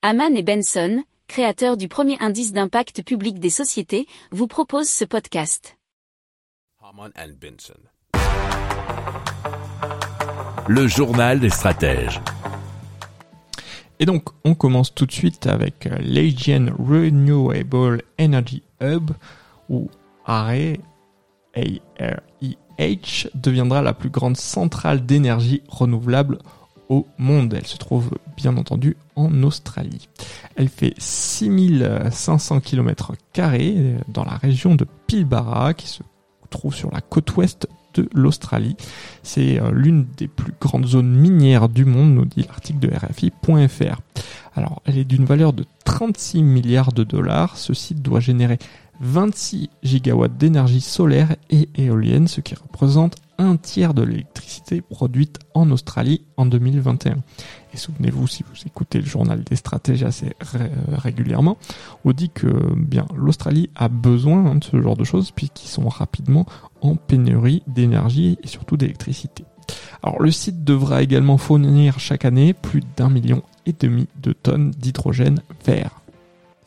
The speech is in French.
Haman et Benson, créateurs du premier indice d'impact public des sociétés, vous proposent ce podcast. Haman and Benson. Le journal des stratèges. Et donc, on commence tout de suite avec euh, l'Asian Renewable Energy Hub, où ARE, A-R-I-H, deviendra la plus grande centrale d'énergie renouvelable au monde. Elle se trouve bien entendu en Australie. Elle fait 6500 km dans la région de Pilbara qui se trouve sur la côte ouest de l'Australie. C'est euh, l'une des plus grandes zones minières du monde, nous dit l'article de RFI.fr. Alors, elle est d'une valeur de 36 milliards de dollars. Ce site doit générer 26 gigawatts d'énergie solaire et éolienne, ce qui représente un tiers de l'électricité produite en Australie en 2021. Et souvenez-vous, si vous écoutez le journal des stratèges assez régulièrement, on dit que bien l'Australie a besoin de ce genre de choses puisqu'ils sont rapidement en pénurie d'énergie et surtout d'électricité. Alors le site devra également fournir chaque année plus d'un million et demi de tonnes d'hydrogène vert.